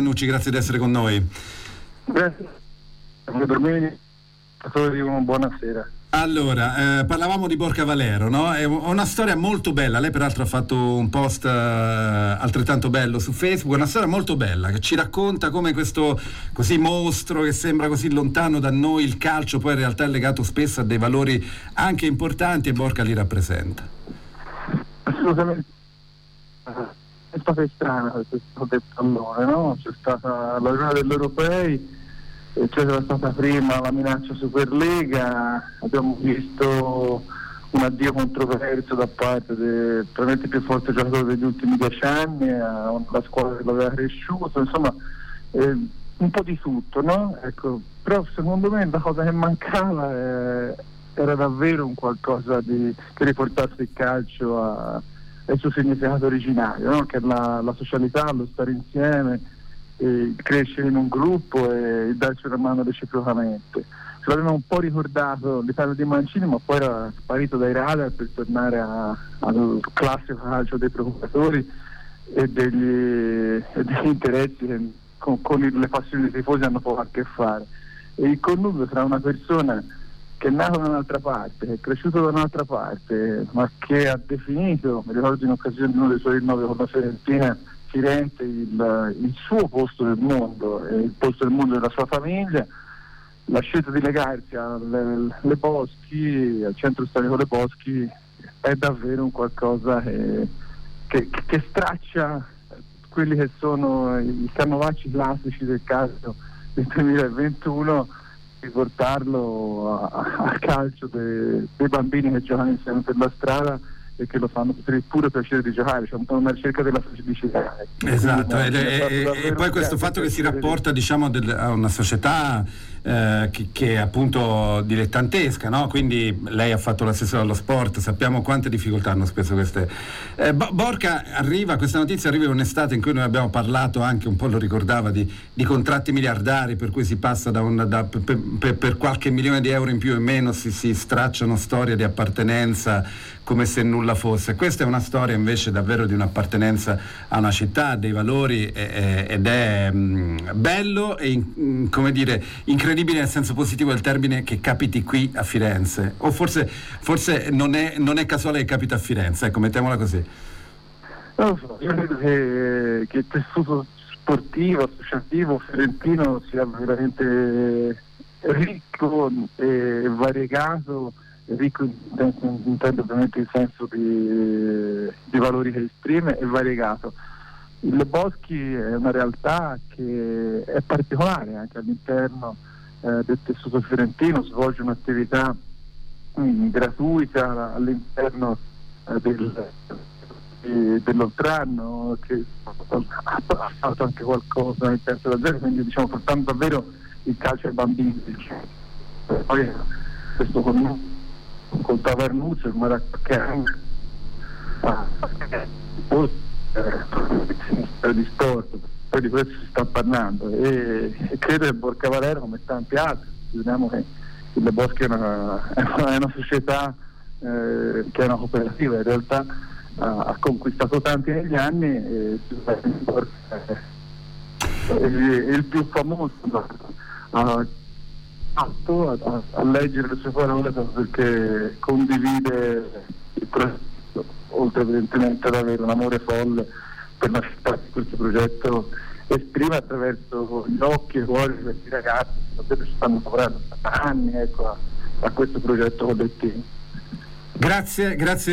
Nucci, grazie di essere con noi. Grazie. Per me dicono buonasera. Allora, eh, parlavamo di Borca Valero, no? È una storia molto bella. Lei, peraltro, ha fatto un post eh, altrettanto bello su Facebook. Una storia molto bella che ci racconta come questo così mostro che sembra così lontano da noi, il calcio, poi in realtà è legato spesso a dei valori anche importanti e Borca li rappresenta. Assolutamente è stata strana questo detto allora, no? C'è stata la giornata degli europei, c'era stata prima la minaccia Superlega, abbiamo visto un addio controverso da parte del probabilmente più forte giocatore degli ultimi dieci anni, alla squadra che l'aveva cresciuto, insomma eh, un po' di tutto, no? Ecco, però secondo me la cosa che mancava eh, era davvero un qualcosa di, che riportasse il calcio a il suo significato originario, no? che è la, la, socialità, lo stare insieme, eh, crescere in un gruppo e darci una mano reciprocamente. Ce l'aveva un po' ricordato l'Italia di Mancini, ma poi era sparito dai radar per tornare a, al classico calcio dei procuratori e degli, e degli interessi che con, con, le passioni dei tifosi hanno poco a che fare. E il connubio tra una persona che è nato da un'altra parte, che è cresciuto da un'altra parte, ma che ha definito, mi ricordo in occasione di uno dei suoi rinnovi con la Fiorentina, Firenze il, il, suo posto del mondo, il posto del mondo della sua famiglia, la scelta di legarsi alle, alle Boschi, al centro storico Le Boschi, è davvero un qualcosa che, che, che straccia quelli che sono i canovacci classici del calcio del 2021 riportarlo al calcio dei, dei bambini che giocano insieme per la strada e che lo fanno per il puro piacere di giocare, cioè una ricerca della felicità. Esatto, e, e, e, poi questo fatto che si rapporta diciamo, del, a una società eh, che, che, è appunto dilettantesca, no? quindi lei ha fatto l'assessore allo sport, sappiamo quante difficoltà hanno spesso queste. Eh, Borca arriva, questa notizia arriva in un'estate in cui noi abbiamo parlato anche, un po' lo ricordava, di, di contratti miliardari per cui si passa da una, da, per, per, per, qualche milione di euro in più in meno, si, si stracciano storie di appartenenza come se nulla fosse. Questa è una storia invece davvero di un'appartenenza a una città, dei valori eh, ed è mh, mm, bello e in, come dire incredibile nel senso positivo del termine che capiti qui a Firenze. O forse, forse non, è, non, è, casuale che capita a Firenze, ecco, mettiamola così. Non lo so, io credo che, che il tessuto sportivo, associativo, fiorentino sia veramente ricco e variegato, ricco intendo ovviamente il senso di, di valori che esprime e variegato. Il Boschi è una realtà che è particolare anche all'interno eh, del tessuto fiorentino, svolge un'attività mh, gratuita all'interno eh, del, eh, dell'Oltranno che ha fatto anche qualcosa nel terzo da zero, quindi diciamo portando davvero il calcio ai bambini. Poi questo con, con Tavernuzzo, ma da qualche anno ah, eh, di sport poi di questo si sta parlando. E, e credo che Borca Valero come tanti altri, vediamo che il Boschi è una, è una società eh, che è una cooperativa, in realtà ha, ha conquistato tanti negli anni e è il più famoso ha fatto a, a, leggere le sue parole perché condivide il progetto, oltre evidentemente ad avere un amore folle per la città di questo progetto esprime attraverso gli occhi e i cuori questi ragazzi che stanno lavorando da anni ecco, a, a questo progetto collettivo. Grazie, grazie.